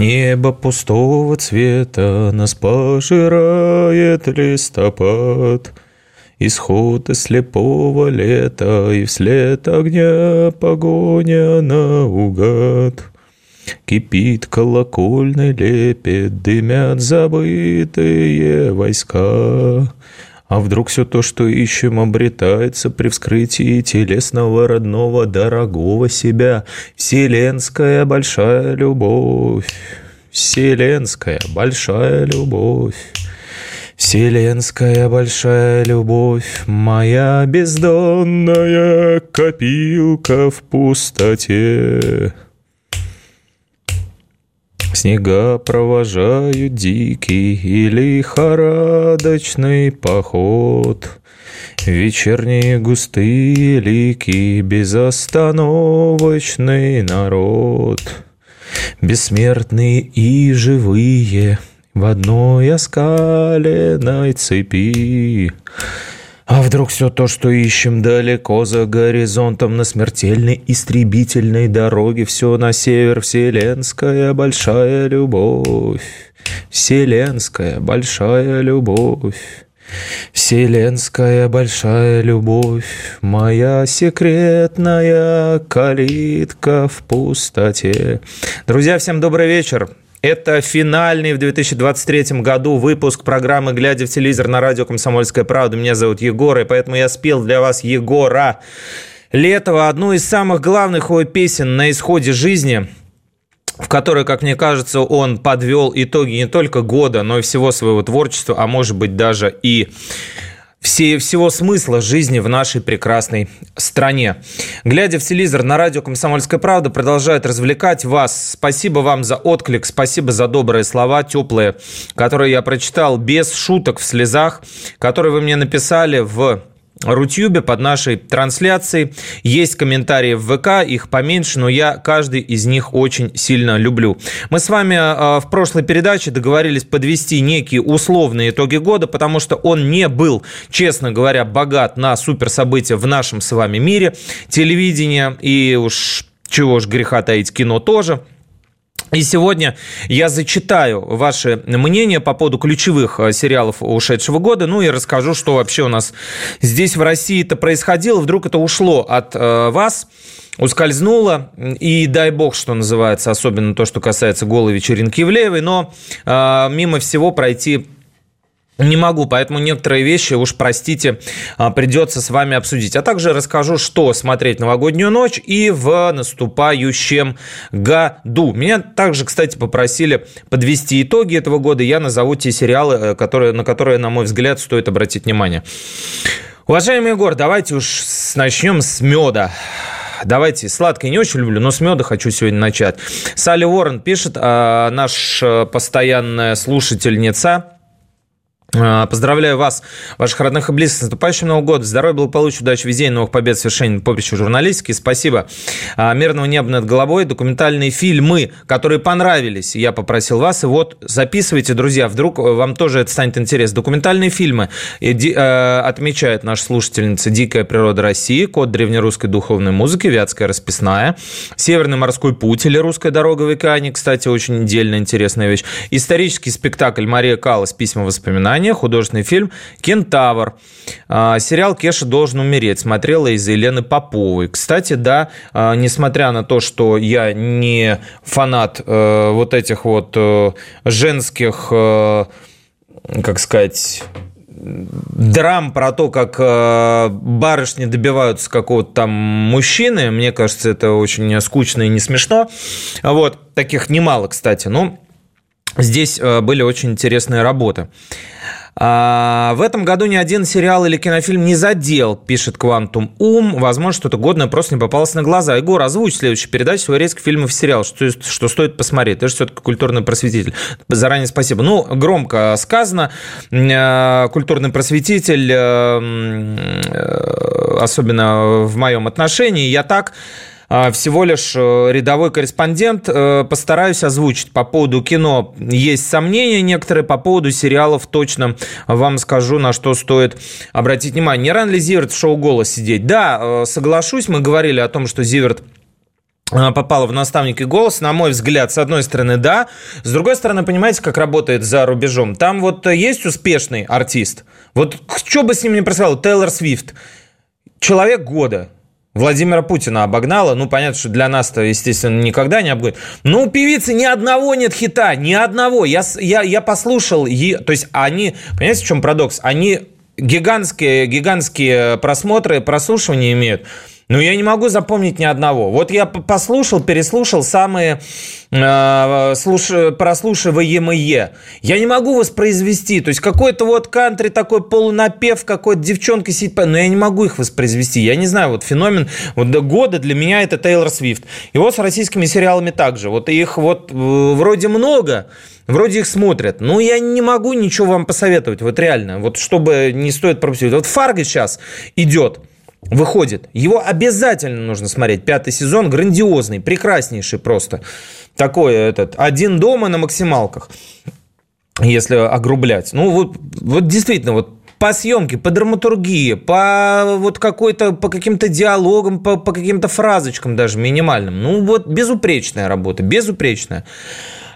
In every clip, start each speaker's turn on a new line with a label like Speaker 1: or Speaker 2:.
Speaker 1: Небо пустого цвета нас пожирает листопад. Исход из слепого лета и вслед огня погоня наугад. Кипит колокольный лепет, дымят забытые войска. А вдруг все то, что ищем, обретается при вскрытии телесного родного дорогого себя? Вселенская большая любовь, Вселенская большая любовь. Вселенская большая любовь, моя бездонная копилка в пустоте. Снега провожают дикий и лихорадочный поход. Вечерние густые лики, безостановочный народ. Бессмертные и живые в одной оскаленной цепи. А вдруг все то, что ищем далеко за горизонтом на смертельной истребительной дороге, все на север, вселенская большая любовь, вселенская большая любовь. Вселенская большая любовь, моя секретная калитка в пустоте. Друзья, всем добрый вечер. Это финальный в 2023 году выпуск программы «Глядя в телевизор» на радио «Комсомольская правда». Меня зовут Егор, и поэтому я спел для вас Егора Летова, одну из самых главных его песен на исходе жизни, в которой, как мне кажется, он подвел итоги не только года, но и всего своего творчества, а может быть даже и все, всего смысла жизни в нашей прекрасной стране. Глядя в телевизор на радио «Комсомольская правда» продолжает развлекать вас. Спасибо вам за отклик, спасибо за добрые слова, теплые, которые я прочитал без шуток в слезах, которые вы мне написали в Рутюбе под нашей трансляцией. Есть комментарии в ВК, их поменьше, но я каждый из них очень сильно люблю. Мы с вами а, в прошлой передаче договорились подвести некие условные итоги года, потому что он не был, честно говоря, богат на суперсобытия в нашем с вами мире. Телевидение и уж чего ж греха таить, кино тоже – и сегодня я зачитаю ваше мнение по поводу ключевых э, сериалов ушедшего года, ну и расскажу, что вообще у нас здесь в России-то происходило. Вдруг это ушло от э, вас, ускользнуло, и дай бог, что называется, особенно то, что касается голой вечеринки Ивлеевой, но э, мимо всего пройти не могу, поэтому некоторые вещи, уж простите, а, придется с вами обсудить. А также расскажу, что смотреть новогоднюю ночь и в наступающем году. Меня также, кстати, попросили подвести итоги этого года. Я назову те сериалы, э, которые, на которые, на мой взгляд, стоит обратить внимание. Уважаемый Егор, давайте уж начнем с меда. Давайте, сладкое не очень люблю, но с меда хочу сегодня начать. Салли Уоррен пишет, а наш э, постоянная слушательница, поздравляю вас, ваших родных и близких с наступающим Новым годом. Здоровья, благополучия, удачи, везения, новых побед, свершений на поприще журналистики. Спасибо. А, Мирного неба над головой. Документальные фильмы, которые понравились, я попросил вас. И вот записывайте, друзья, вдруг вам тоже это станет интересно. Документальные фильмы э, отмечает наша слушательница «Дикая природа России», «Код древнерусской духовной музыки», «Вятская расписная», «Северный морской путь» или «Русская дорога в океане», кстати, очень отдельно интересная вещь, исторический спектакль «Мария Каллас. Письма воспоминаний», внимание, художественный фильм «Кентавр». А, сериал «Кеша должен умереть» смотрела из-за Елены Поповой. Кстати, да, а, несмотря на то, что я не фанат э, вот этих вот э, женских, э, как сказать драм про то, как барышни добиваются какого-то там мужчины. Мне кажется, это очень скучно и не смешно. Вот, таких немало, кстати. Но здесь были очень интересные работы. А, в этом году ни один сериал или кинофильм не задел, пишет Квантум Ум. Возможно, что-то годное просто не попалось на глаза. Егор, озвучь следующую передачу свой резкий фильмов и сериал, что, что стоит посмотреть. Ты же все-таки культурный просветитель. Заранее спасибо. Ну, громко сказано. Э, культурный просветитель, э, э, особенно в моем отношении. Я так всего лишь э, рядовой корреспондент. Э, постараюсь озвучить. По поводу кино есть сомнения некоторые, по поводу сериалов точно вам скажу, на что стоит обратить внимание. Не рано ли Зиверт в шоу «Голос» сидеть? Да, э, соглашусь, мы говорили о том, что Зиверт попала в наставники голос, на мой взгляд, с одной стороны, да, с другой стороны, понимаете, как работает за рубежом. Там вот есть успешный артист, вот что бы с ним ни происходило, Тейлор Свифт, человек года, Владимира Путина обогнала. Ну, понятно, что для нас-то, естественно, никогда не обгонит. Но у певицы ни одного нет хита, ни одного. Я, я, я послушал, то есть они, понимаете, в чем парадокс? Они гигантские, гигантские просмотры, прослушивания имеют. Ну, я не могу запомнить ни одного. Вот я послушал, переслушал самые э, слуш... прослушиваемые. Я не могу воспроизвести. То есть какой-то вот кантри такой полунапев, какой-то девчонка сидит, но я не могу их воспроизвести. Я не знаю, вот феномен вот года для меня это Тейлор Свифт. И вот с российскими сериалами также. Вот их вот э, вроде много, Вроде их смотрят. Но я не могу ничего вам посоветовать. Вот реально. Вот чтобы не стоит пропустить. Вот Фарго сейчас идет выходит. Его обязательно нужно смотреть. Пятый сезон грандиозный, прекраснейший просто. Такой этот, один дома на максималках, если огрублять. Ну вот, вот действительно, вот по съемке, по драматургии, по вот какой-то, по каким-то диалогам, по, по каким-то фразочкам даже минимальным. Ну вот безупречная работа, безупречная.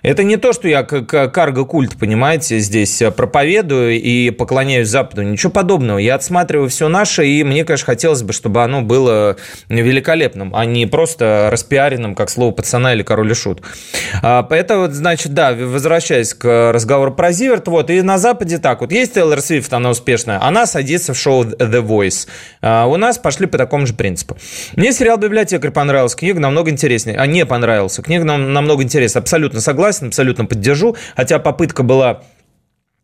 Speaker 1: Это не то, что я как карго-культ, понимаете, здесь э, проповедую и поклоняюсь Западу. Ничего подобного. Я отсматриваю все наше, и мне, конечно, хотелось бы, чтобы оно было великолепным, а не просто распиаренным, как слово пацана или король и шут. А, это, значит, да, возвращаясь к разговору про Зиверт, вот, и на Западе так вот, есть Тейлор Свифт, она успешная, она садится в шоу The Voice. А у нас пошли по такому же принципу. Мне сериал «Библиотекарь» понравился, книга намного интереснее, а не понравился. Книга нам намного интереснее, абсолютно согласен согласен, абсолютно поддержу. Хотя попытка была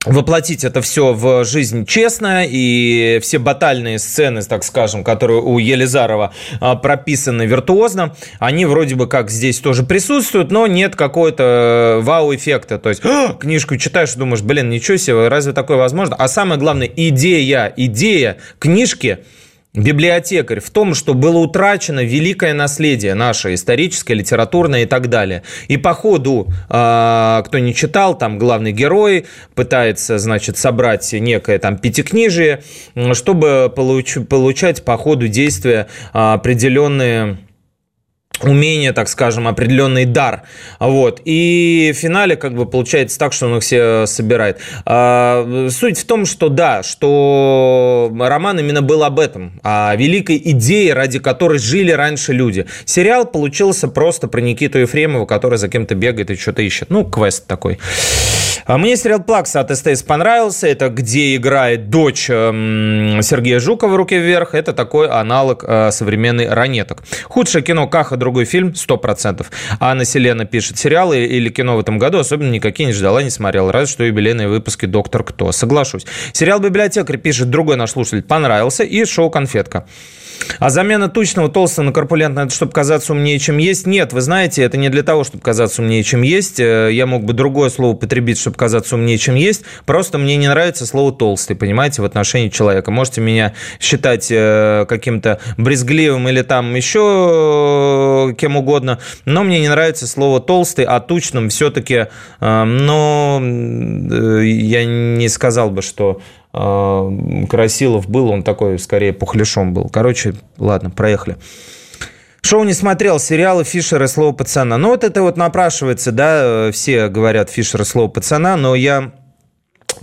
Speaker 1: воплотить это все в жизнь честно, и все батальные сцены, так скажем, которые у Елизарова а, прописаны виртуозно, они вроде бы как здесь тоже присутствуют, но нет какого-то э, вау-эффекта. То есть «А, книжку читаешь думаешь, блин, ничего себе, разве такое возможно? А самое главное, идея, идея книжки – библиотекарь в том, что было утрачено великое наследие наше, историческое, литературное и так далее. И по ходу, а, кто не читал, там главный герой пытается, значит, собрать некое там пятикнижие, чтобы получать по ходу действия определенные умение, так скажем, определенный дар. Вот. И в финале как бы получается так, что он их все собирает. А, суть в том, что да, что роман именно был об этом, о великой идее, ради которой жили раньше люди. Сериал получился просто про Никиту Ефремова, который за кем-то бегает и что-то ищет. Ну, квест такой. А мне сериал «Плакса» от СТС понравился. Это где играет дочь эм, Сергея Жукова «Руки вверх». Это такой аналог э, современной «Ранеток». Худшее кино «Каха. Другой фильм» 100%. Анна Селена пишет сериалы или кино в этом году особенно никакие не ждала, не смотрела. Разве что юбилейные выпуски «Доктор Кто». Соглашусь. Сериал «Библиотекарь» пишет другой наш слушатель понравился. И шоу «Конфетка». А замена тучного толстого на корпулентное, это чтобы казаться умнее, чем есть? Нет, вы знаете, это не для того, чтобы казаться умнее, чем есть. Э, я мог бы другое слово потребить, чтобы казаться умнее, чем есть. Просто мне не нравится слово толстый, понимаете, в отношении человека. Можете меня считать э, каким-то брезгливым или там еще кем угодно, но мне не нравится слово толстый, а тучным все-таки, э, но я не сказал бы, что Красилов был, он такой скорее пухляшом был. Короче, ладно, проехали. Шоу не смотрел, сериалы Фишера «Слово пацана». Ну, вот это вот напрашивается, да, все говорят Фишера «Слово пацана», но я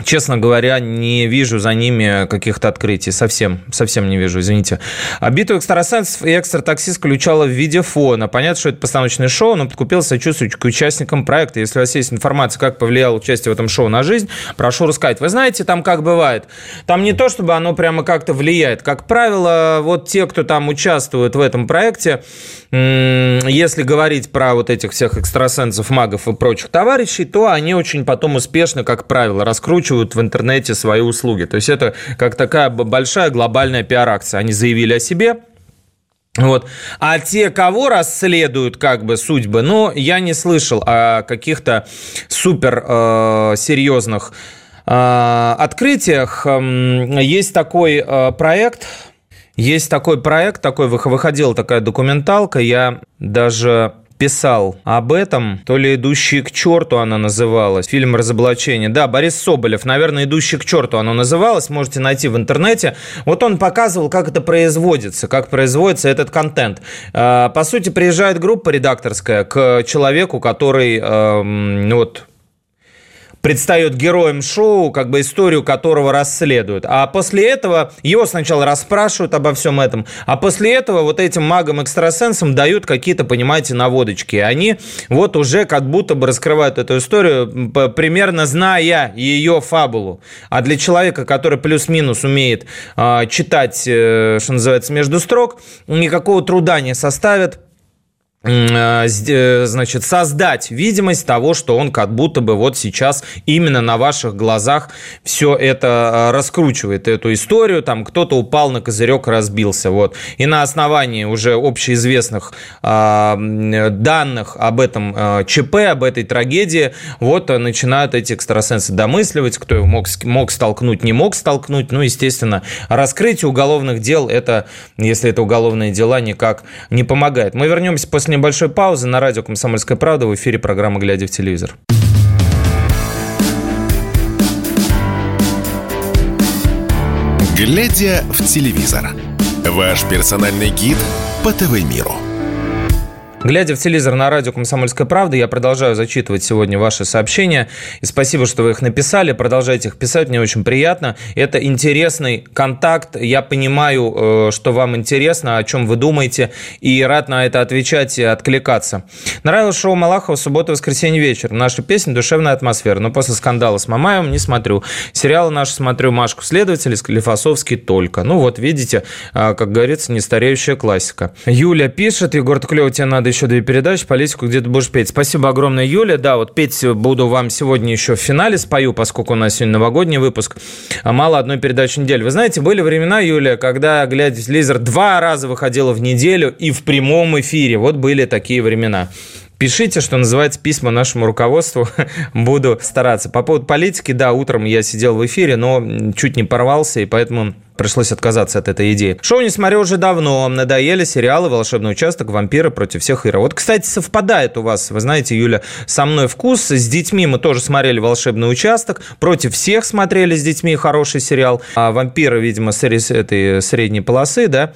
Speaker 1: честно говоря, не вижу за ними каких-то открытий. Совсем, совсем не вижу, извините. А битву экстрасенсов и экстра-таксист включала в виде фона. Понятно, что это постановочное шоу, но подкупил сочувствовать к участникам проекта. Если у вас есть информация, как повлияло участие в этом шоу на жизнь, прошу рассказать. Вы знаете, там как бывает. Там не то, чтобы оно прямо как-то влияет. Как правило, вот те, кто там участвует в этом проекте, если говорить про вот этих всех экстрасенсов, магов и прочих товарищей, то они очень потом успешно, как правило, раскручивают в интернете свои услуги. То есть это как такая большая глобальная пиар-акция. Они заявили о себе, вот. А те, кого расследуют как бы судьбы, ну, я не слышал о каких-то супер э, серьезных э, открытиях. Есть такой э, проект, есть такой проект, такой выходила такая документалка, я даже писал об этом, то ли «Идущий к черту» она называлась, фильм «Разоблачение». Да, Борис Соболев, наверное, «Идущий к черту» оно называлось, можете найти в интернете. Вот он показывал, как это производится, как производится этот контент. А, по сути, приезжает группа редакторская к человеку, который эм, вот, предстает героем шоу, как бы историю которого расследуют. А после этого его сначала расспрашивают обо всем этом, а после этого вот этим магам-экстрасенсам дают какие-то, понимаете, наводочки. Они вот уже как будто бы раскрывают эту историю, примерно зная ее фабулу. А для человека, который плюс-минус умеет э, читать, э, что называется, между строк, никакого труда не составит значит, создать видимость того, что он как будто бы вот сейчас именно на ваших глазах все это э, раскручивает, эту историю, там кто-то упал на козырек, разбился, вот. И на основании уже общеизвестных э, данных об этом э, ЧП, об этой трагедии, вот начинают эти экстрасенсы домысливать, кто его мог, мог столкнуть, не мог столкнуть, ну, естественно, раскрытие уголовных дел, это, если это уголовные дела, никак не помогает. Мы вернемся после небольшой паузы на радио «Комсомольская правда» в эфире программы «Глядя в телевизор».
Speaker 2: «Глядя в телевизор» – ваш персональный гид по ТВ-миру –
Speaker 1: Глядя в телевизор на радио «Комсомольская правда», я продолжаю зачитывать сегодня ваши сообщения. И спасибо, что вы их написали. Продолжайте их писать, мне очень приятно. Это интересный контакт. Я понимаю, э, что вам интересно, о чем вы думаете, и рад на это отвечать и откликаться. Нравилось шоу Малахова «Суббота-воскресенье вечер». Наша песня «Душевная атмосфера». Но после скандала с Мамаевым не смотрю. Сериалы наши смотрю «Машку следователь», «Склифосовский» только. Ну вот, видите, э, как говорится, нестареющая классика. Юля пишет, Егор Туклев, тебе надо еще две передачи, политику где-то будешь петь. Спасибо огромное, Юля. Да, вот петь буду вам сегодня еще в финале спою, поскольку у нас сегодня новогодний выпуск. А мало одной передачи в неделю. Вы знаете, были времена, Юля, когда, глядя в телевизор, два раза выходила в неделю и в прямом эфире. Вот были такие времена. Пишите, что называется, письма нашему руководству. Буду стараться. По поводу политики, да, утром я сидел в эфире, но чуть не порвался, и поэтому пришлось отказаться от этой идеи. Шоу не смотрю уже давно. Надоели сериалы «Волшебный участок», «Вампиры против всех Ира». Вот, кстати, совпадает у вас, вы знаете, Юля, со мной вкус. С детьми мы тоже смотрели «Волшебный участок». «Против всех» смотрели с детьми хороший сериал. А «Вампиры», видимо, с этой средней полосы, да.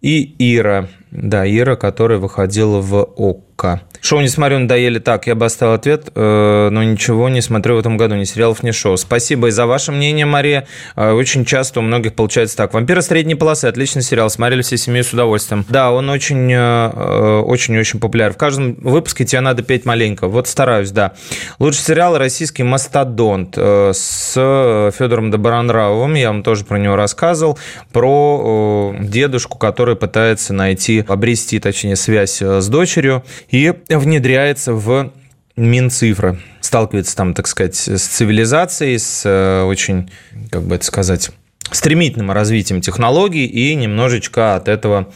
Speaker 1: И Ира. Да, Ира, которая выходила в ОККО. Шоу не смотрю, надоели так. Я бы оставил ответ, э, но ничего не смотрю в этом году, ни сериалов, ни шоу. Спасибо и за ваше мнение, Мария. Э, очень часто у многих получается так. «Вампиры средней полосы» – отличный сериал. Смотрели все семьей с удовольствием. Да, он очень, э, очень-очень популярен. В каждом выпуске тебе надо петь маленько. Вот стараюсь, да. Лучший сериал российский «Мастодонт» с Федором Добронравовым. Я вам тоже про него рассказывал. Про дедушку, который пытается найти, обрести, точнее, связь с дочерью. И внедряется в Минцифры. Сталкивается там, так сказать, с цивилизацией, с э, очень, как бы это сказать, стремительным развитием технологий и немножечко от этого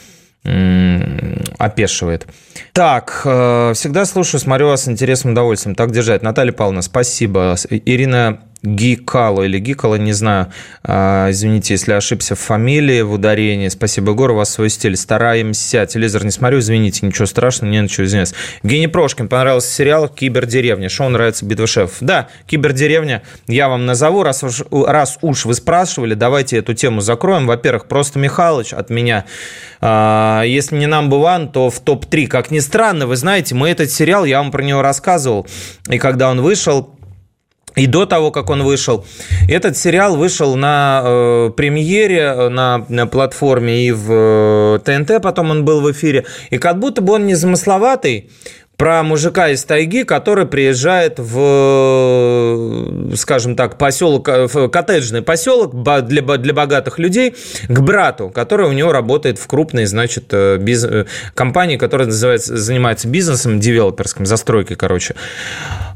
Speaker 1: опешивает. Так, э, всегда слушаю, смотрю вас с интересным удовольствием. Так держать. Наталья Павловна, спасибо. Ирина Гикало или Гикало, не знаю. А, извините, если ошибся в фамилии, в ударении. Спасибо, Егор, у вас свой стиль. Стараемся. Телевизор не смотрю, извините, ничего страшного, не на извиняться. Евгений Прошкин, понравился сериал «Кибердеревня». Шоу нравится «Битва шеф». Да, «Кибердеревня» я вам назову. Раз уж, раз уж вы спрашивали, давайте эту тему закроем. Во-первых, просто Михалыч от меня. А, если не нам one, то в топ-3. Как ни странно, вы знаете, мы этот сериал, я вам про него рассказывал. И когда он вышел, и до того, как он вышел, этот сериал вышел на э, премьере э, на, на платформе и в э, ТНТ, потом он был в эфире. И как будто бы он незамысловатый, про мужика из тайги, который приезжает в, скажем так, поселок, в коттеджный поселок для, для богатых людей к брату, который у него работает в крупной, значит, э, биз... Э, компании, которая называется, занимается бизнесом девелоперским, застройкой, короче.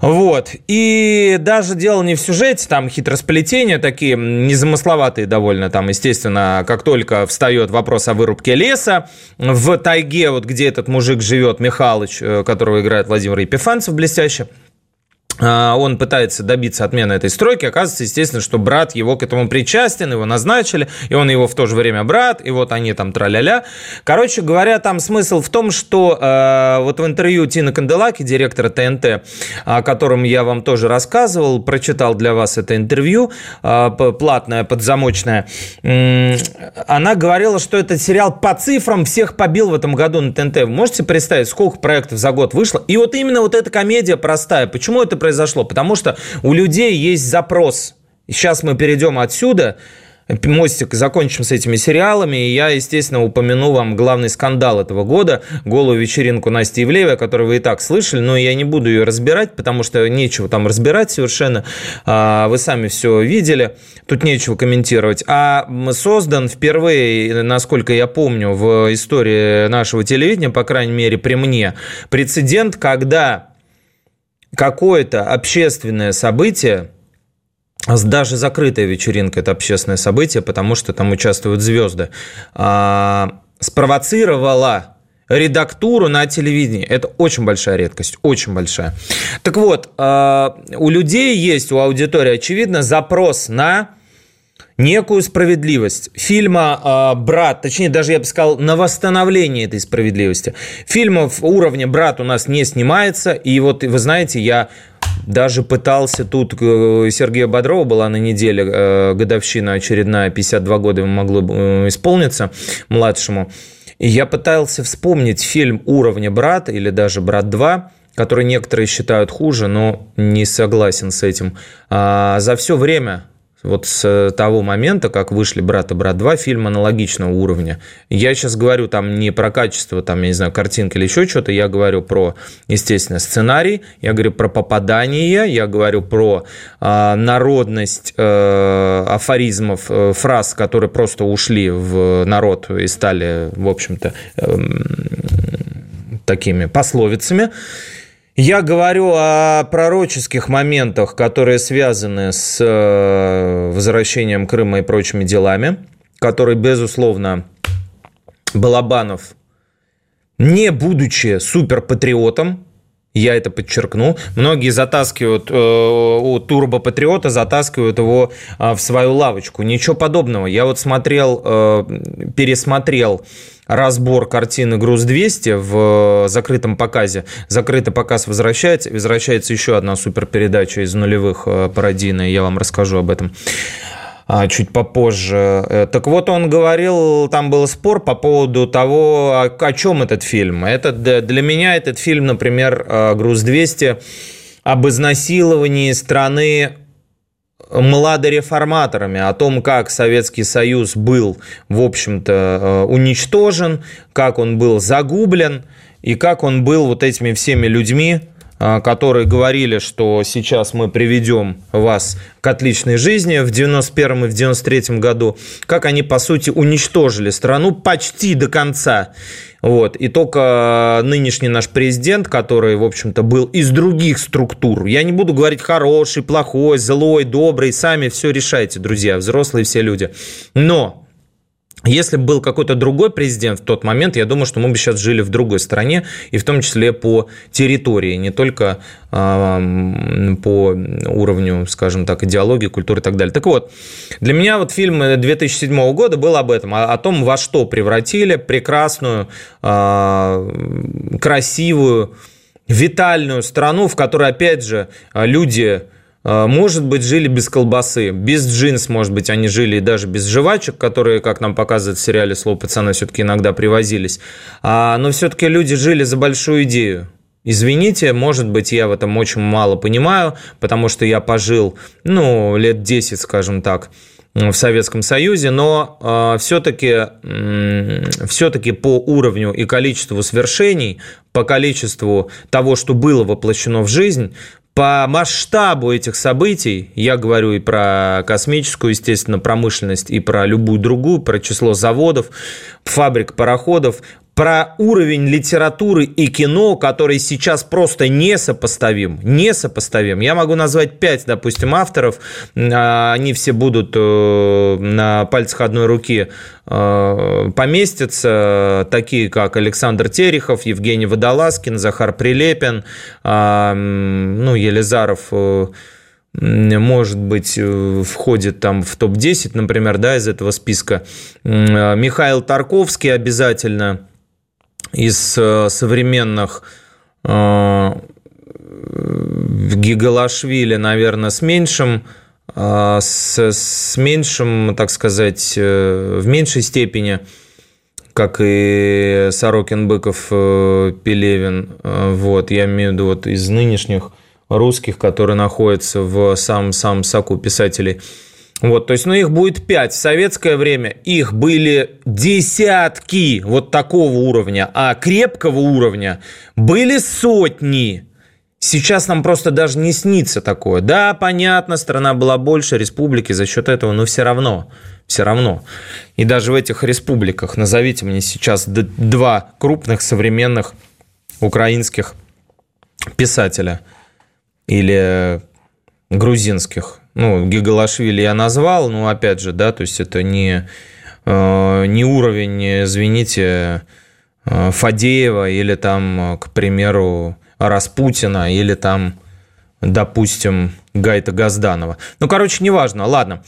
Speaker 1: Вот. И даже дело не в сюжете, там хитросплетения такие незамысловатые довольно, там, естественно, как только встает вопрос о вырубке леса, в тайге, вот где этот мужик живет, Михалыч, э, который которого играет Владимир Епифанцев блестяще. А, он пытается добиться отмены этой стройки, оказывается, естественно, что брат его к этому причастен, его назначили, и он его в то же время брат, и вот они там тра-ля-ля. Короче говоря, там смысл в том, что э, вот в интервью Тина Канделаки, директора ТНТ, о котором я вам тоже рассказывал, прочитал для вас это интервью, э, платное, подзамочное, э, она говорила, что этот сериал по цифрам всех побил в этом году на ТНТ. Вы можете представить, сколько проектов за год вышло? И вот именно вот эта комедия простая. Почему это произошло? Потому что у людей есть запрос. Сейчас мы перейдем отсюда, мостик, закончим с этими сериалами, и я, естественно, упомяну вам главный скандал этого года, голую вечеринку Насти Ивлеевой, которую вы и так слышали, но я не буду ее разбирать, потому что нечего там разбирать совершенно, а, вы сами все видели, тут нечего комментировать. А создан впервые, насколько я помню, в истории нашего телевидения, по крайней мере при мне, прецедент, когда какое-то общественное событие, даже закрытая вечеринка – это общественное событие, потому что там участвуют звезды, а, спровоцировала редактуру на телевидении. Это очень большая редкость, очень большая. Так вот, а, у людей есть, у аудитории, очевидно, запрос на некую справедливость. Фильма э, «Брат», точнее, даже я бы сказал, на восстановление этой справедливости. Фильмов уровня «Брат» у нас не снимается, и вот, вы знаете, я даже пытался тут, э, Сергея Бодрова была на неделе э, годовщина очередная, 52 года ему могло э, исполниться, младшему. И я пытался вспомнить фильм уровня «Брат» или даже «Брат 2», который некоторые считают хуже, но не согласен с этим. А за все время вот с того момента, как вышли «Брат и брат 2», фильм аналогичного уровня. Я сейчас говорю там не про качество, там, я не знаю, картинки или еще что-то, я говорю про, естественно, сценарий, я говорю про попадание, я говорю про э, народность э, афоризмов, э, фраз, которые просто ушли в народ и стали, в общем-то, э, такими пословицами. Я говорю о пророческих моментах, которые связаны с э, возвращением Крыма и прочими делами, которые, безусловно, Балабанов, не будучи суперпатриотом, я это подчеркну. Многие затаскивают э, у турбопатриота, затаскивают его э, в свою лавочку. Ничего подобного. Я вот смотрел, э, пересмотрел разбор картины «Груз-200» в закрытом показе. Закрытый показ возвращается. Возвращается еще одна суперпередача из нулевых э, пародийная. Я вам расскажу об этом а, чуть попозже. Э, так вот, он говорил, там был спор по поводу того, о, о чем этот фильм. Это, для меня этот фильм, например, э, «Груз-200», об изнасиловании страны младореформаторами, о том, как Советский Союз был, в общем-то, уничтожен, как он был загублен, и как он был вот этими всеми людьми, которые говорили, что сейчас мы приведем вас к отличной жизни в 91 и в 93 году, как они, по сути, уничтожили страну почти до конца. Вот. И только нынешний наш президент, который, в общем-то, был из других структур, я не буду говорить хороший, плохой, злой, добрый, сами все решайте, друзья, взрослые все люди. Но если бы был какой-то другой президент в тот момент, я думаю, что мы бы сейчас жили в другой стране, и в том числе по территории, не только э, по уровню, скажем так, идеологии, культуры и так далее. Так вот, для меня вот фильм 2007 года был об этом, о, о том, во что превратили прекрасную, э, красивую, витальную страну, в которой, опять же, люди а, может быть, жили без колбасы, без джинс, может быть, они жили и даже без жвачек, которые, как нам показывают в сериале «Слово пацана», все-таки иногда привозились. А, но все-таки люди жили за большую идею. Извините, может быть, я в этом очень мало понимаю, потому что я пожил, ну, лет 10, скажем так, в Советском Союзе, но э, все-таки э, все-таки по уровню и количеству свершений, по количеству того, что было воплощено в жизнь, по масштабу этих событий, я говорю и про космическую, естественно, промышленность, и про любую другую, про число заводов, фабрик, пароходов, про уровень литературы и кино, который сейчас просто несопоставим. Несопоставим. Я могу назвать пять, допустим, авторов. А, они все будут э, на пальцах одной руки э, поместятся, такие как Александр Терехов, Евгений Водолазкин, Захар Прилепин, а, ну, Елизаров э, может быть, входит там в топ-10, например, да, из этого списка. Михаил Тарковский обязательно – из э, современных э, Гигалашвили, наверное, с меньшим, э, с, с меньшим, так сказать, в меньшей степени, как и Сорокин, Быков, Пелевин. Вот, я имею в виду вот из нынешних русских, которые находятся в самом-самом соку писателей – вот, то есть, ну, их будет пять. В советское время их были десятки вот такого уровня, а крепкого уровня были сотни. Сейчас нам просто даже не снится такое. Да, понятно, страна была больше, республики за счет этого, но все равно, все равно. И даже в этих республиках, назовите мне сейчас два крупных современных украинских писателя или грузинских ну, Гигалашвили я назвал, но опять же, да, то есть это не, э, не уровень, извините, э, Фадеева или там, к примеру, Распутина или там, допустим, Гайта Газданова. Ну, короче, неважно, ладно.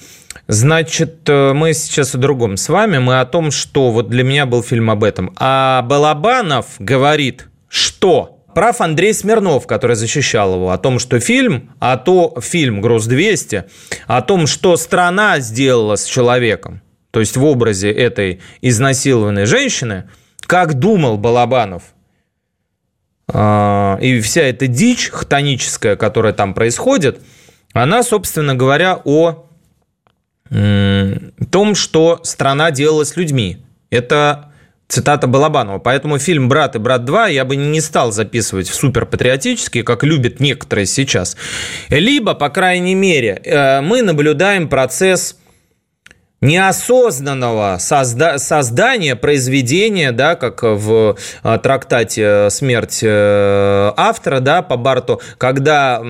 Speaker 1: Значит, э, мы сейчас о другом с вами. Мы о том, что вот для меня был фильм об этом. А Балабанов говорит, что Прав Андрей Смирнов, который защищал его, о том, что фильм, а то фильм «Груз-200», о том, что страна сделала с человеком, то есть в образе этой изнасилованной женщины, как думал Балабанов, а, и вся эта дичь хтоническая, которая там происходит, она, собственно говоря, о том, что страна делала с людьми. Это Цитата Балабанова. Поэтому фильм «Брат и брат 2» я бы не стал записывать в суперпатриотический, как любят некоторые сейчас. Либо, по крайней мере, э, мы наблюдаем процесс неосознанного созда- создания произведения, да, как в а, трактате «Смерть э, автора», да, по Барту, когда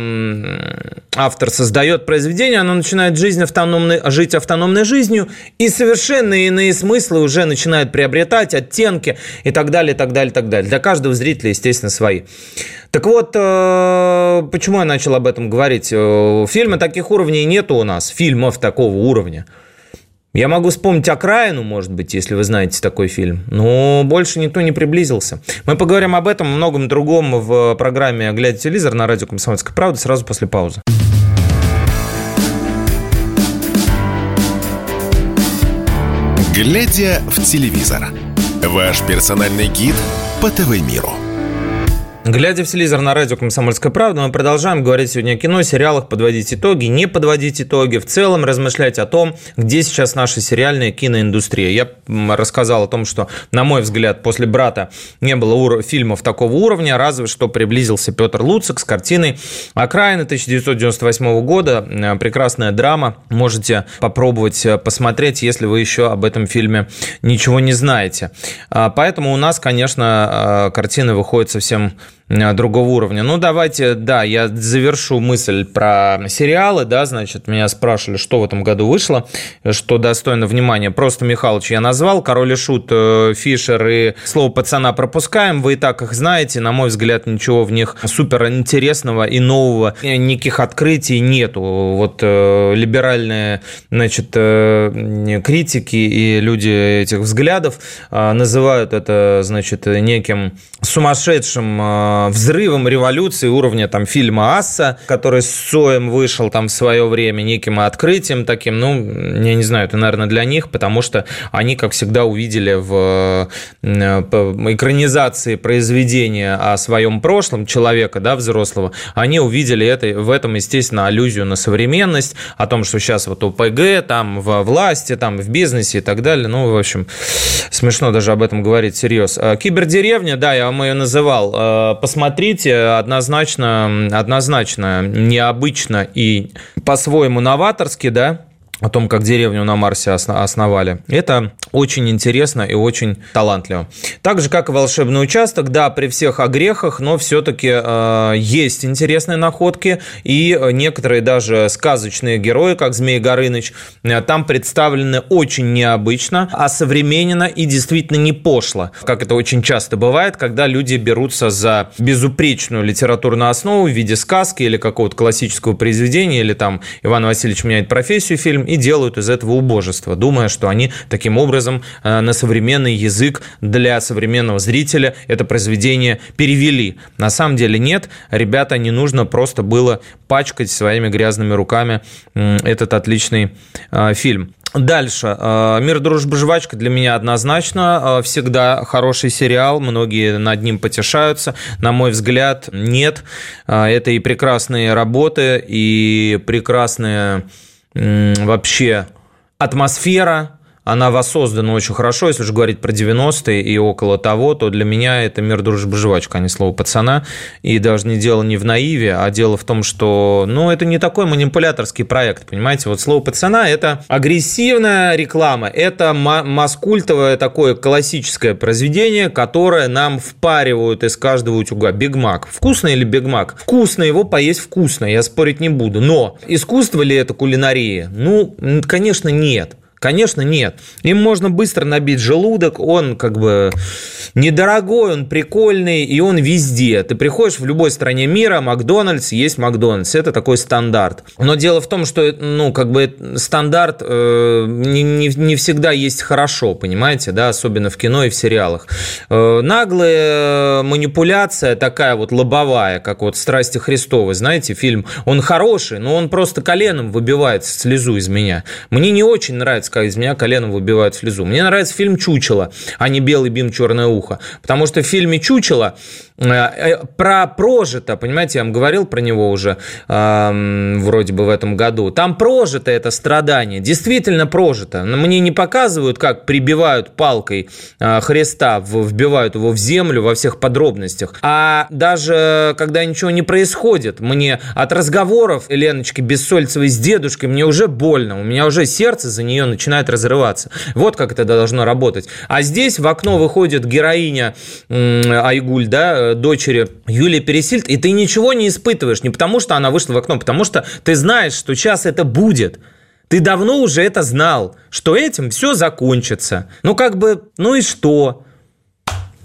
Speaker 1: автор создает произведение, оно начинает жизнь автономной, жить автономной жизнью, и совершенно иные смыслы уже начинают приобретать, оттенки и так далее, так далее, так далее. Для каждого зрителя, естественно, свои. Так вот, э, почему я начал об этом говорить? Э, фильма таких уровней нету у нас, фильмов такого уровня. Я могу вспомнить «Окраину», может быть, если вы знаете такой фильм, но больше никто не приблизился. Мы поговорим об этом и многом другом в программе «Глядя телевизор» на радио «Комсомольская правда» сразу после паузы.
Speaker 2: «Глядя в телевизор» – ваш персональный гид по ТВ-миру –
Speaker 1: Глядя в телевизор на радио «Комсомольская правда», мы продолжаем говорить сегодня о кино, сериалах, подводить итоги, не подводить итоги, в целом размышлять о том, где сейчас наша сериальная киноиндустрия. Я рассказал о том, что, на мой взгляд, после «Брата» не было фильмов такого уровня, разве что приблизился Петр Луцик с картиной «Окраина» 1998 года. Э, прекрасная драма. Можете попробовать э, посмотреть, если вы еще об этом фильме ничего не знаете. А, поэтому у нас, конечно, э, картина выходит совсем другого уровня. Ну, давайте, да, я завершу мысль про сериалы, да, значит, меня спрашивали, что в этом году вышло, что достойно внимания. Просто, Михалыч, я назвал, Король и Шут, э, Фишер и Слово пацана пропускаем, вы и так их знаете, на мой взгляд, ничего в них супер интересного и нового, никаких открытий нету. Вот э, либеральные, значит, критики и люди этих взглядов называют это, значит, неким сумасшедшим э, взрывом революции уровня там фильма «Асса», который с Соем вышел там в свое время, неким открытием таким, ну, я не знаю, это, наверное, для них, потому что они, как всегда, увидели в э, экранизации произведения о своем прошлом человека, да, взрослого, они увидели это, в этом, естественно, аллюзию на современность, о том, что сейчас вот ОПГ, там, в власти, там, в бизнесе и так далее. Ну, в общем, смешно даже об этом говорить всерьез. А, Кибердеревня, да, я вам ее называл. Посмотрите, однозначно, однозначно необычно и по-своему новаторски, да, о том, как деревню на Марсе основали. Это очень интересно и очень талантливо. Так же, как и волшебный участок, да, при всех огрехах, но все-таки э, есть интересные находки, и некоторые даже сказочные герои, как Змей Горыныч, э, там представлены очень необычно, а современно и действительно не пошло, как это очень часто бывает, когда люди берутся за безупречную литературную основу в виде сказки или какого-то классического произведения, или там Иван Васильевич меняет профессию фильм, и делают из этого убожество, думая, что они таким образом э, на современный язык для современного зрителя это произведение перевели. На самом деле нет, ребята, не нужно просто было пачкать своими грязными руками этот отличный э, фильм. Дальше. Э, «Мир, дружба, жвачка» для меня однозначно всегда хороший сериал. Многие над ним потешаются. На мой взгляд, нет. Это и прекрасные работы, и прекрасные вообще атмосфера, она воссоздана очень хорошо. Если же говорить про 90-е и около того, то для меня это мир, дружба, жвачка, а не слово пацана. И даже не дело не в наиве, а дело в том, что, ну, это не такой манипуляторский проект, понимаете? Вот слово пацана – это агрессивная реклама, это маскультовое такое классическое произведение, которое нам впаривают из каждого утюга. Биг Мак. Вкусно или Биг Мак? Вкусно его поесть вкусно, я спорить не буду. Но искусство ли это кулинария? Ну, конечно, нет. Конечно, нет. Им можно быстро набить желудок, он как бы недорогой, он прикольный, и он везде. Ты приходишь в любой стране мира, Макдональдс, есть Макдональдс, это такой стандарт. Но дело в том, что, ну, как бы стандарт э, не, не, не всегда есть хорошо, понимаете, да, особенно в кино и в сериалах. Э, наглая манипуляция такая вот лобовая, как вот «Страсти Христовы», знаете, фильм, он хороший, но он просто коленом выбивает слезу из меня. Мне не очень нравится как из меня коленом выбивают слезу. Мне нравится фильм «Чучело», а не «Белый бим, черное ухо». Потому что в фильме «Чучело» э, э, про прожито, понимаете, я вам говорил про него уже э, вроде бы в этом году. Там прожито это страдание, действительно прожито. Мне не показывают, как прибивают палкой э, Христа, вбивают его в землю во всех подробностях. А даже когда ничего не происходит, мне от разговоров Леночки Бессольцевой с дедушкой мне уже больно, у меня уже сердце за нее начинает начинает разрываться. Вот как это должно работать. А здесь в окно выходит героиня Айгуль, да, дочери Юлии Пересильд, и ты ничего не испытываешь, не потому что она вышла в окно, потому что ты знаешь, что сейчас это будет. Ты давно уже это знал, что этим все закончится. Ну, как бы, ну и что?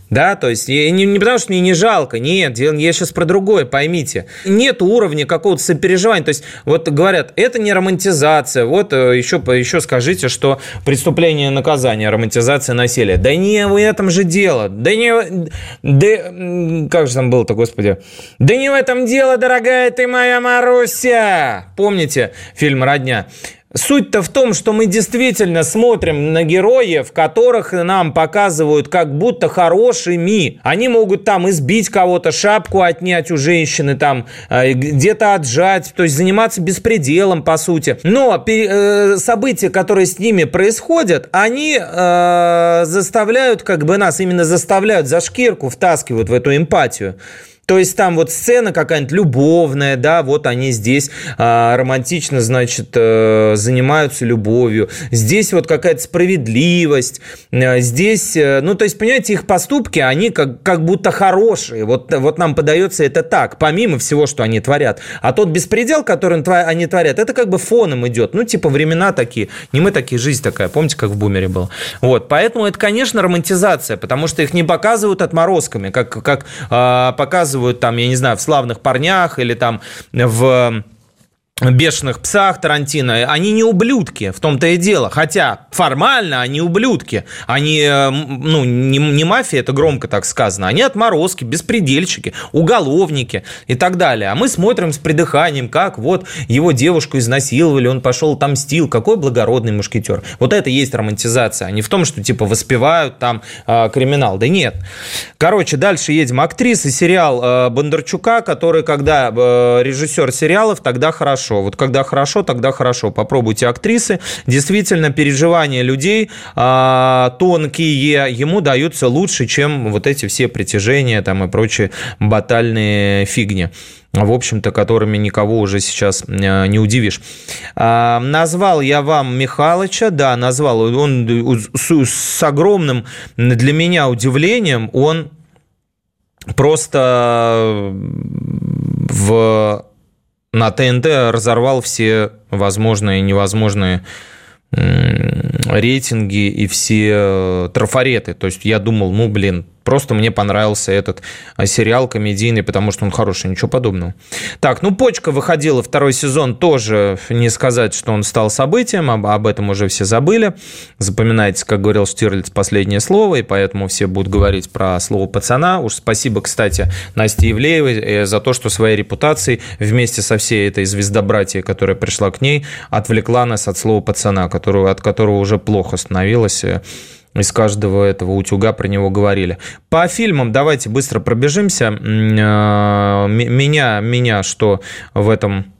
Speaker 1: Да, то есть не, не потому, что мне не жалко, нет, я сейчас про другое, поймите. Нет уровня какого-то сопереживания. То есть вот говорят, это не романтизация, вот еще, э, еще скажите, что преступление наказание, романтизация насилия. Да не в этом же дело, да не... Да, как же там было-то, господи? Да не в этом дело, дорогая ты моя Маруся! Помните фильм «Родня»? Суть-то в том, что мы действительно смотрим на героев, которых нам показывают как будто хорошими. Они могут там избить кого-то, шапку отнять у женщины, там э, где-то отжать, то есть заниматься беспределом, по сути. Но э, события, которые с ними происходят, они э, заставляют как бы нас, именно заставляют за шкирку, втаскивают в эту эмпатию. То есть там вот сцена какая-нибудь любовная, да, вот они здесь а, романтично, значит, а, занимаются любовью. Здесь вот какая-то справедливость. А, здесь, а, ну, то есть, понимаете, их поступки, они как, как будто хорошие. Вот, вот нам подается это так, помимо всего, что они творят. А тот беспредел, который они творят, это как бы фоном идет. Ну, типа времена такие. Не мы такие, жизнь такая. Помните, как в «Бумере» было? Вот, поэтому это, конечно, романтизация, потому что их не показывают отморозками, как, как а, показывают показывают там, я не знаю, в «Славных парнях» или там в бешеных псах Тарантино, они не ублюдки, в том-то и дело. Хотя формально они ублюдки. Они, э, ну, не, не мафия, это громко так сказано. Они отморозки, беспредельщики, уголовники и так далее. А мы смотрим с придыханием, как вот его девушку изнасиловали, он пошел там стил, какой благородный мушкетер. Вот это есть романтизация, а не в том, что типа воспевают там э, криминал. Да нет. Короче, дальше едем. Актриса сериал э, Бондарчука, который, когда э, режиссер сериалов, тогда хорошо хорошо. Вот когда хорошо, тогда хорошо. Попробуйте актрисы. Действительно, переживания людей а, тонкие ему даются лучше, чем вот эти все притяжения там и прочие батальные фигни в общем-то, которыми никого уже сейчас а, не удивишь. А, назвал я вам Михалыча, да, назвал. Он с огромным для меня удивлением, он просто в на ТНТ разорвал все возможные и невозможные рейтинги и все трафареты. То есть я думал, ну, блин, Просто мне понравился этот а, сериал комедийный, потому что он хороший, ничего подобного. Так, ну «Почка» выходила второй сезон, тоже не сказать, что он стал событием, об, об этом уже все забыли. Запоминайте, как говорил Штирлиц, последнее слово, и поэтому все будут говорить про слово «пацана». Уж спасибо, кстати, Насте Ивлеевой э, за то, что своей репутацией вместе со всей этой звездобратьей, которая пришла к ней, отвлекла нас от слова «пацана», которого, от которого уже плохо становилось э, из каждого этого утюга про него говорили. По фильмам давайте быстро пробежимся. Э, меня, меня что в этом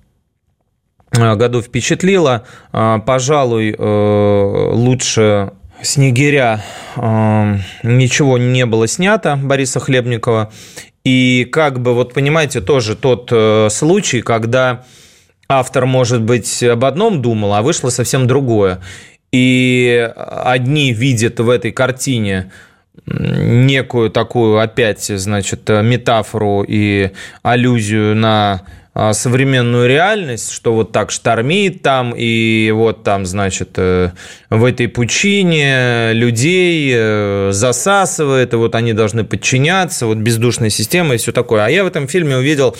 Speaker 1: э, году впечатлило, э, пожалуй, лучше Снегиря ничего не было снято Бориса Хлебникова. И как бы, вот понимаете, тоже тот случай, когда автор, может быть, об одном думал, а вышло совсем другое. И одни видят в этой картине некую такую опять, значит, метафору и аллюзию на а, современную реальность, что вот так штормит там, и вот там, значит, э, в этой пучине людей э, засасывает, и вот они должны подчиняться, вот бездушная система и все такое. А я в этом фильме увидел,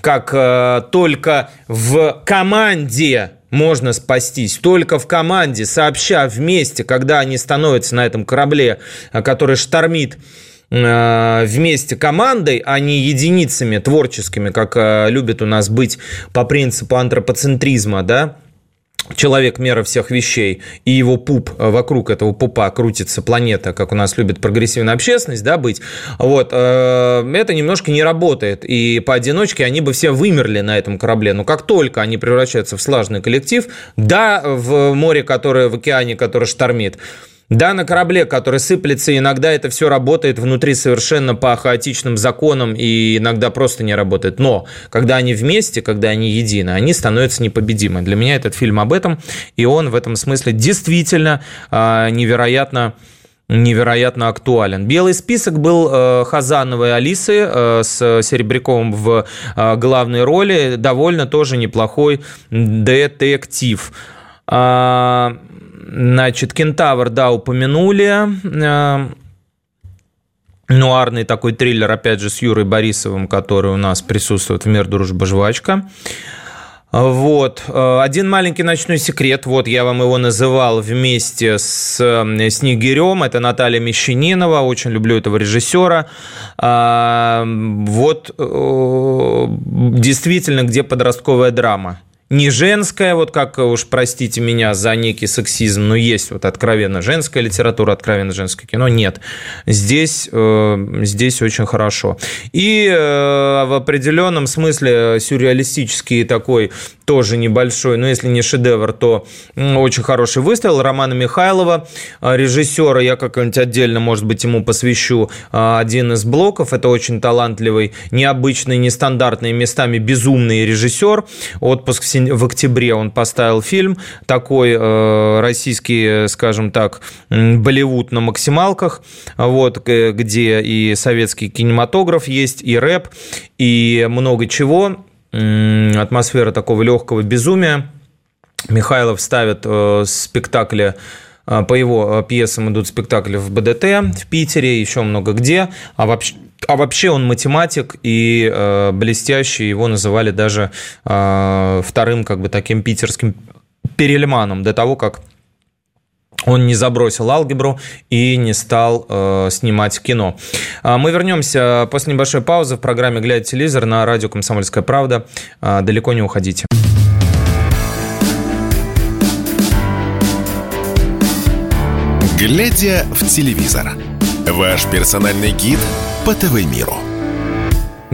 Speaker 1: как э, только в команде можно спастись. Только в команде, сообща вместе, когда они становятся на этом корабле, э, который штормит э, вместе командой, а не единицами творческими, как э, любят у нас быть по принципу антропоцентризма, да, человек мера всех вещей, и его пуп, э, вокруг этого пупа крутится планета, как у нас любит прогрессивная общественность, да, быть, вот, э, это немножко не работает, и поодиночке они бы все вымерли на этом корабле, но как только они превращаются в слаженный коллектив, да, в море, которое, в океане, который штормит, да, на корабле, который сыплется, иногда это все работает внутри совершенно по хаотичным законам и иногда просто не работает. Но когда они вместе, когда они едины, они становятся непобедимы. Для меня этот фильм об этом, и он в этом смысле действительно э, невероятно невероятно актуален. Белый список был э, Хазановой Алисы э, с Серебряковым в э, главной роли. Довольно тоже неплохой детектив. А, Значит, Кентавр, да, упомянули. Э, нуарный такой триллер, опять же, с Юрой Борисовым, который у нас присутствует в «Мир, дружба, жвачка». Вот. Э, один маленький ночной секрет. Вот я вам его называл вместе с э, Снегирем. Это Наталья Мещанинова. Очень люблю этого режиссера. Вот действительно, где подростковая драма не женская, вот как уж простите меня за некий сексизм, но есть вот откровенно женская литература, откровенно женское кино, нет. Здесь, э, здесь очень хорошо. И э, в определенном смысле сюрреалистический такой тоже небольшой, но если не шедевр, то очень хороший выстрел Романа Михайлова, э, режиссера, я как-нибудь отдельно, может быть, ему посвящу один из блоков, это очень талантливый, необычный, нестандартный, местами безумный режиссер, отпуск в в октябре он поставил фильм такой э, российский, скажем так, Болливуд на максималках, вот, где и советский кинематограф есть, и рэп, и много чего. Атмосфера такого легкого безумия. Михайлов ставит э, спектакли э, по его пьесам идут спектакли в БДТ в Питере, еще много где. А вообще, а вообще он математик и э, блестящий, его называли даже э, вторым как бы таким питерским Перельманом до того, как он не забросил алгебру и не стал э, снимать кино. А мы вернемся после небольшой паузы в программе «Глядя телевизор» на радио «Комсомольская правда». А, далеко не уходите.
Speaker 2: «Глядя в телевизор» – ваш персональный гид по ТВ-миру.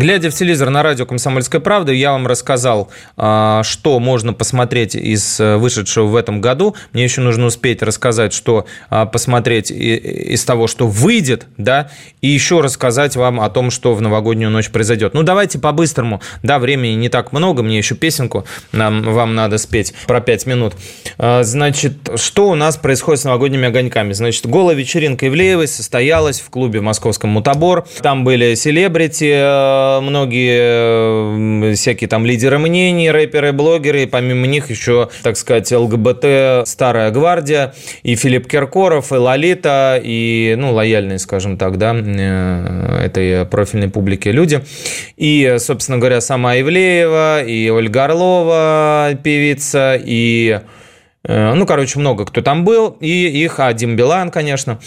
Speaker 1: Глядя в телевизор на радио «Комсомольская правда», я вам рассказал, а, что можно посмотреть из э, вышедшего в этом году. Мне еще нужно успеть рассказать, что а, посмотреть из того, что выйдет, да, и еще рассказать вам о том, что в новогоднюю ночь произойдет. Ну, давайте по-быстрому. Да, времени не так много, мне еще песенку нам, вам надо спеть про 5 минут. А, значит, что у нас происходит с новогодними огоньками? Значит, голая вечеринка Ивлеевой состоялась в клубе в московском «Мутабор». Там были селебрити, многие всякие там лидеры мнений, рэперы, блогеры, и помимо них еще, так сказать, ЛГБТ, Старая Гвардия, и Филипп Киркоров, и Лолита, и, ну, лояльные, скажем так, да, э, этой профильной публике люди. И, собственно говоря, сама Ивлеева, и Ольга Орлова, певица, и, э, ну, короче, много кто там был, и их, а Дим Билан, конечно,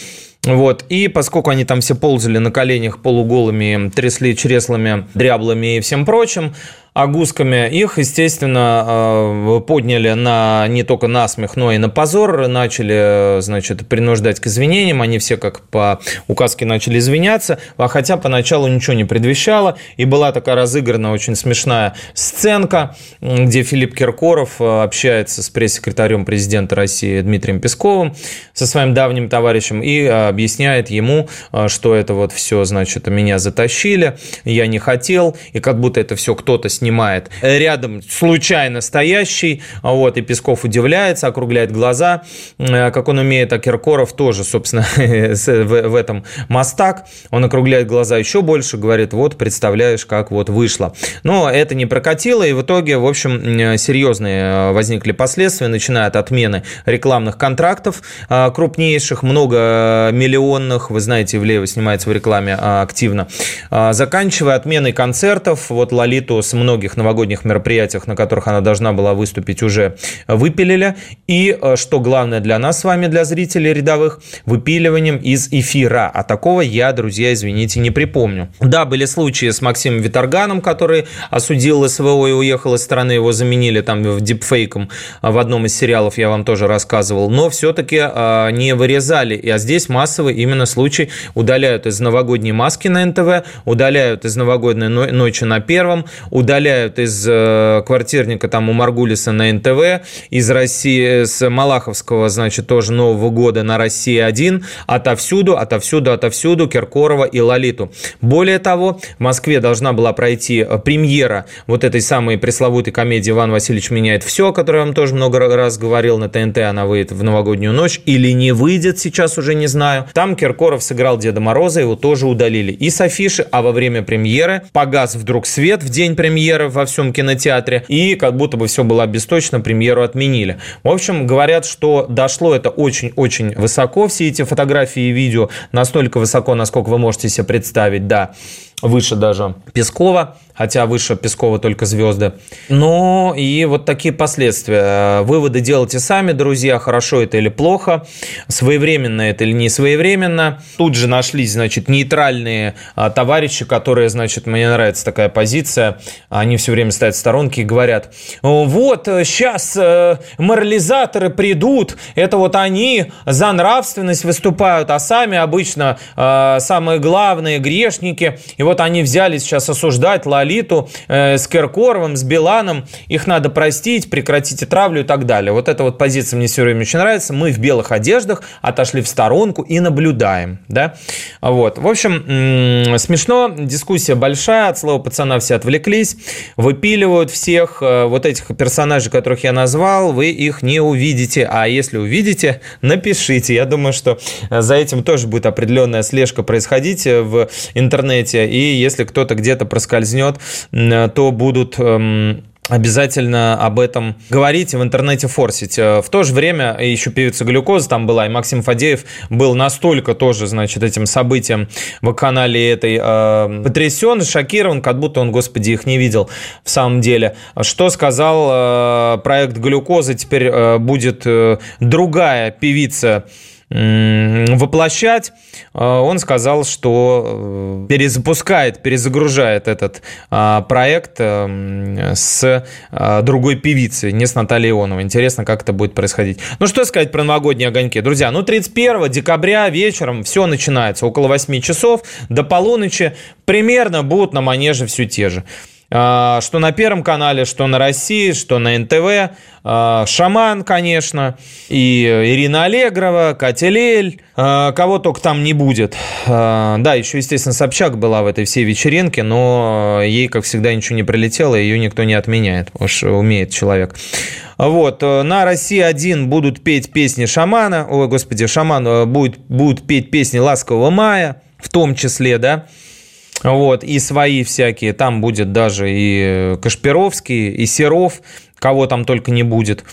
Speaker 1: вот. И поскольку они там все ползали на коленях полуголыми, трясли чреслами, дряблыми и всем прочим, гусками их, естественно, э, подняли на не только на смех, но и на позор, начали, значит, принуждать к извинениям, они все как по указке начали извиняться, а хотя поначалу ничего не предвещало, и была такая разыграна очень смешная сценка, где Филипп Киркоров э, общается с пресс-секретарем президента России Дмитрием Песковым, со своим давним товарищем, и э, объясняет ему, что это вот все, значит, меня затащили, я не хотел, и как будто это все кто-то с снимает. Рядом случайно стоящий, вот, и Песков удивляется, округляет глаза, э, как он умеет, а Киркоров тоже, собственно, в этом мастак, он округляет глаза еще больше, говорит, вот, представляешь, как вот вышло. Но это не прокатило, и в итоге, в общем, серьезные э, возникли последствия, начиная от отмены рекламных контрактов э, крупнейших, многомиллионных, вы знаете, Ивлеева снимается в рекламе активно, заканчивая отменой концертов, вот Лолиту с много многих новогодних мероприятиях, на которых она должна была выступить, уже выпилили. И, э, что главное для нас с вами, для зрителей рядовых, выпиливанием из эфира. А такого я, друзья, извините, не припомню. Да, были случаи с Максимом Виторганом, который осудил СВО и уехал из страны, его заменили там в дипфейком в одном из сериалов, я вам тоже рассказывал, но все-таки э, не вырезали. А здесь массовый именно случай удаляют из новогодней маски на НТВ, удаляют из новогодней ночи на первом, удаляют удаляют из э, квартирника там у Маргулиса на НТВ, из России, с Малаховского, значит, тоже Нового года на России-1, отовсюду, отовсюду, отовсюду Киркорова и Лолиту. Более того, в Москве должна была пройти э, премьера вот этой самой пресловутой комедии «Иван Васильевич меняет все», о которой я вам тоже много раз говорил на ТНТ, она выйдет в новогоднюю ночь или не выйдет, сейчас уже не знаю. Там Киркоров сыграл Деда Мороза, его тоже удалили и с афиши, а во время премьеры погас вдруг свет в день премьеры, премьеры во всем кинотеатре, и как будто бы все было обесточено, премьеру отменили. В общем, говорят, что дошло это очень-очень высоко, все эти фотографии и видео, настолько высоко, насколько вы можете себе представить, да выше даже Пескова, хотя выше Пескова только звезды. Ну и вот такие последствия. Выводы делайте сами, друзья, хорошо это или плохо, своевременно это или не своевременно. Тут же нашлись, значит, нейтральные а, товарищи, которые, значит, мне нравится такая позиция, они все время стоят в сторонке и говорят, вот сейчас э, морализаторы придут, это вот они за нравственность выступают, а сами обычно э, самые главные грешники, и вот вот они взяли сейчас осуждать Лолиту э, с Киркоровым, с Биланом. Их надо простить, прекратить травлю и так далее. Вот эта вот позиция мне все время очень нравится. Мы в белых одеждах отошли в сторонку и наблюдаем. Да? Вот. В общем, смешно, дискуссия большая, от слова пацана все отвлеклись, выпиливают всех э, вот этих персонажей, которых я назвал, вы их не увидите. А если увидите, напишите. Я думаю, что за этим тоже будет определенная слежка происходить в интернете. И если кто-то где-то проскользнет, то будут эм, обязательно об этом говорить в интернете форсить. Э, в то же время еще певица глюкоза там была, и Максим Фадеев был настолько тоже, значит, этим событием в канале этой э, потрясен, шокирован, как будто он, господи, их не видел в самом деле. Что сказал э, проект глюкозы, теперь э, будет э, другая певица воплощать, э, он сказал, что э, перезапускает, перезагружает этот а, проект э, с другой певицей, не с Натальей Ионовой. Интересно, как это будет происходить. Ну, что сказать про новогодние огоньки? Друзья, ну, 31 декабря вечером все начинается. Около 8 часов до полуночи примерно будут на манеже все те же. А, что на Первом канале, что на России, что на НТВ. А, Шаман, конечно, и Ирина Аллегрова, Катя Лель, а, кого только там не будет. Да, еще, естественно, Собчак была в этой всей вечеринке, но ей, как всегда, ничего не прилетело, ее никто не отменяет, уж умеет человек. Вот, э, на России один будут петь песни Шамана, ой, господи, Шаман э, будет, будет петь песни Ласкового мая, в том числе, да, вот, и свои всякие, там будет даже и Кашпировский, и Серов, кого там только не будет.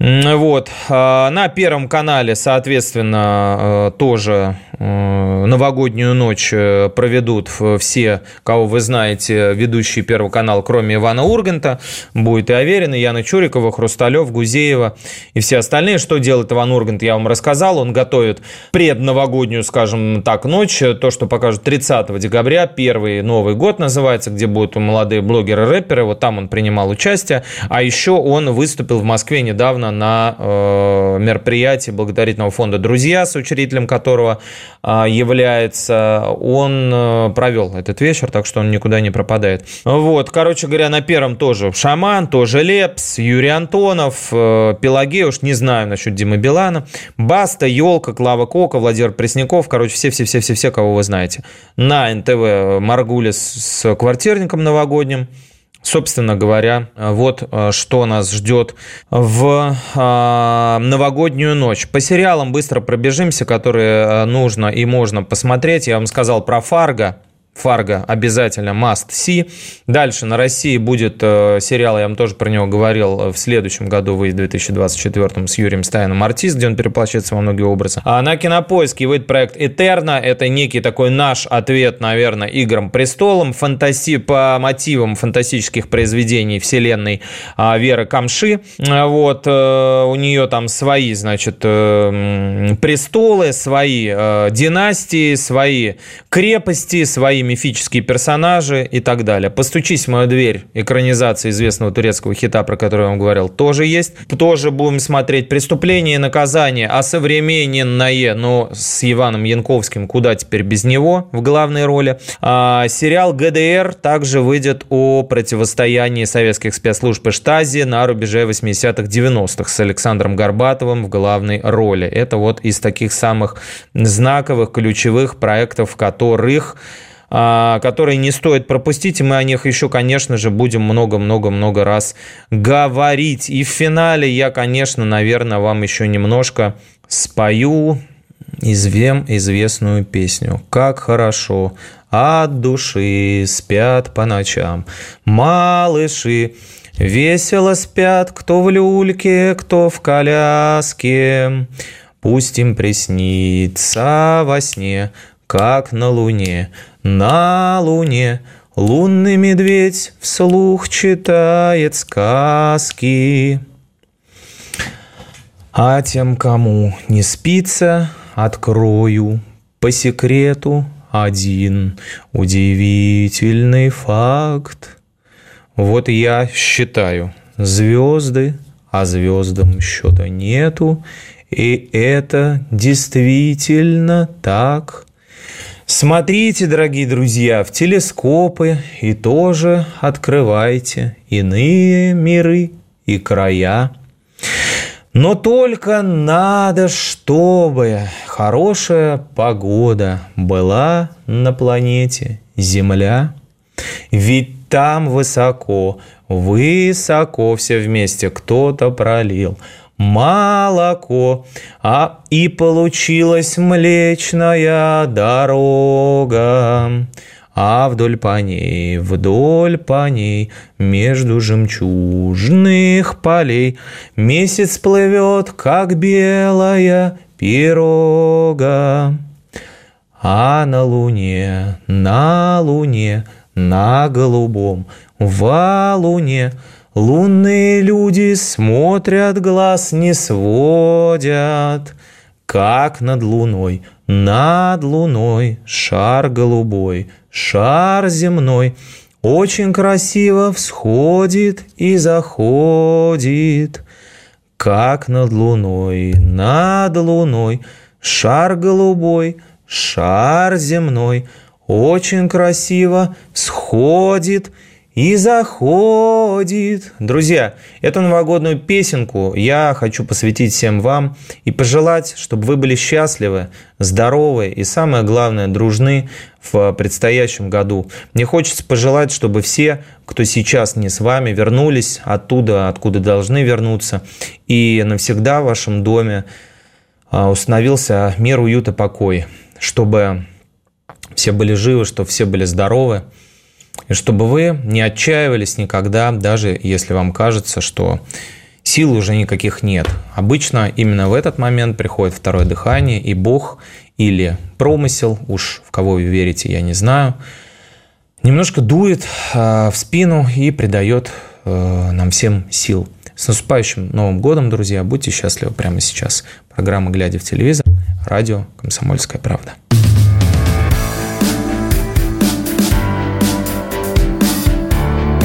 Speaker 1: Вот. А, на Первом канале, соответственно, э, тоже э, новогоднюю ночь э, проведут все, кого вы знаете, ведущие Первого канала, кроме Ивана Урганта. Будет и Аверина, и Яна Чурикова, Хрусталев, Гузеева и все остальные. Что делает Иван Ургант, я вам рассказал. Он готовит предновогоднюю, скажем так, ночь. То, что покажут 30 декабря, первый Новый год называется, где будут молодые блогеры-рэперы. Вот там он принимал участие. А еще он выступил в Москве недавно недавно на э, мероприятии благотворительного фонда «Друзья», с учредителем которого э, является, он э, провел этот вечер, так что он никуда не пропадает. Вот, короче говоря, на первом тоже Шаман, тоже Лепс, Юрий Антонов, Пелагея, уж не знаю насчет Димы Билана, Баста, Елка, Клава Кока, Владимир Пресняков, короче, все-все-все-все-все, кого вы знаете. На НТВ Маргулис с квартирником новогодним, Собственно говоря, вот э, что нас ждет в э, новогоднюю ночь. По сериалам быстро пробежимся, которые э, нужно и можно посмотреть. Я вам сказал про Фарго. Фарго обязательно must see. Дальше на России будет э, сериал, я вам тоже про него говорил, э, в следующем году выйдет в 2024 с Юрием Стайном «Артист», где он переплощается во многие образы. А на Кинопоиске выйдет проект «Этерна». Это некий такой наш ответ, наверное, «Играм престолом», фантаси... по мотивам фантастических произведений вселенной э, Веры Камши. Вот, э, у нее там свои, значит, э, престолы, свои э, династии, свои крепости, свои мифические персонажи и так далее. «Постучись в мою дверь» экранизация известного турецкого хита, про который я вам говорил, тоже есть. Тоже будем смотреть «Преступление и наказание», а современное, но с Иваном Янковским, куда теперь без него в главной роли. А, сериал «ГДР» также выйдет о противостоянии советских спецслужб и штази на рубеже 80-х, 90-х с Александром Горбатовым в главной роли. Это вот из таких самых знаковых, ключевых проектов, которых а, которые не стоит пропустить, и мы о них еще, конечно же, будем много-много-много раз говорить. И в финале я, конечно, наверное, вам еще немножко спою извем известную песню. Как хорошо от души спят по ночам малыши. Весело спят, кто в люльке, кто в коляске. Пусть им приснится во сне, как на луне, на луне лунный медведь вслух читает сказки. А тем, кому не спится, открою по секрету один удивительный факт. Вот я считаю звезды, а звездам счета нету, и это действительно так. Смотрите, дорогие друзья, в телескопы и тоже открывайте иные миры и края. Но только надо, чтобы хорошая погода была на планете Земля. Ведь там высоко, высоко все вместе кто-то пролил – молоко, а и получилась млечная дорога. а вдоль по ней, вдоль по ней, между жемчужных полей месяц плывет, как белая пирога. А на луне, на луне, на голубом валуне лунные люди смотрят, глаз не сводят, как над луной, над луной шар голубой, шар земной. Очень красиво всходит и заходит, как над луной, над луной шар голубой, шар земной. Очень красиво всходит и заходит. Друзья, эту новогоднюю песенку я хочу посвятить всем вам и пожелать, чтобы вы были счастливы, здоровы и, самое главное, дружны в предстоящем году. Мне хочется пожелать, чтобы все, кто сейчас не с вами, вернулись оттуда, откуда должны вернуться, и навсегда в вашем доме а, установился мир, уют и покой, чтобы все были живы, чтобы все были здоровы, и чтобы вы не отчаивались никогда, даже если вам кажется, что сил уже никаких нет. Обычно именно в этот момент приходит второе дыхание, и Бог или промысел, уж в кого вы верите, я не знаю, немножко дует э, в спину и придает э, нам всем сил. С наступающим Новым годом, друзья! Будьте счастливы прямо сейчас. Программа «Глядя в телевизор», радио «Комсомольская правда».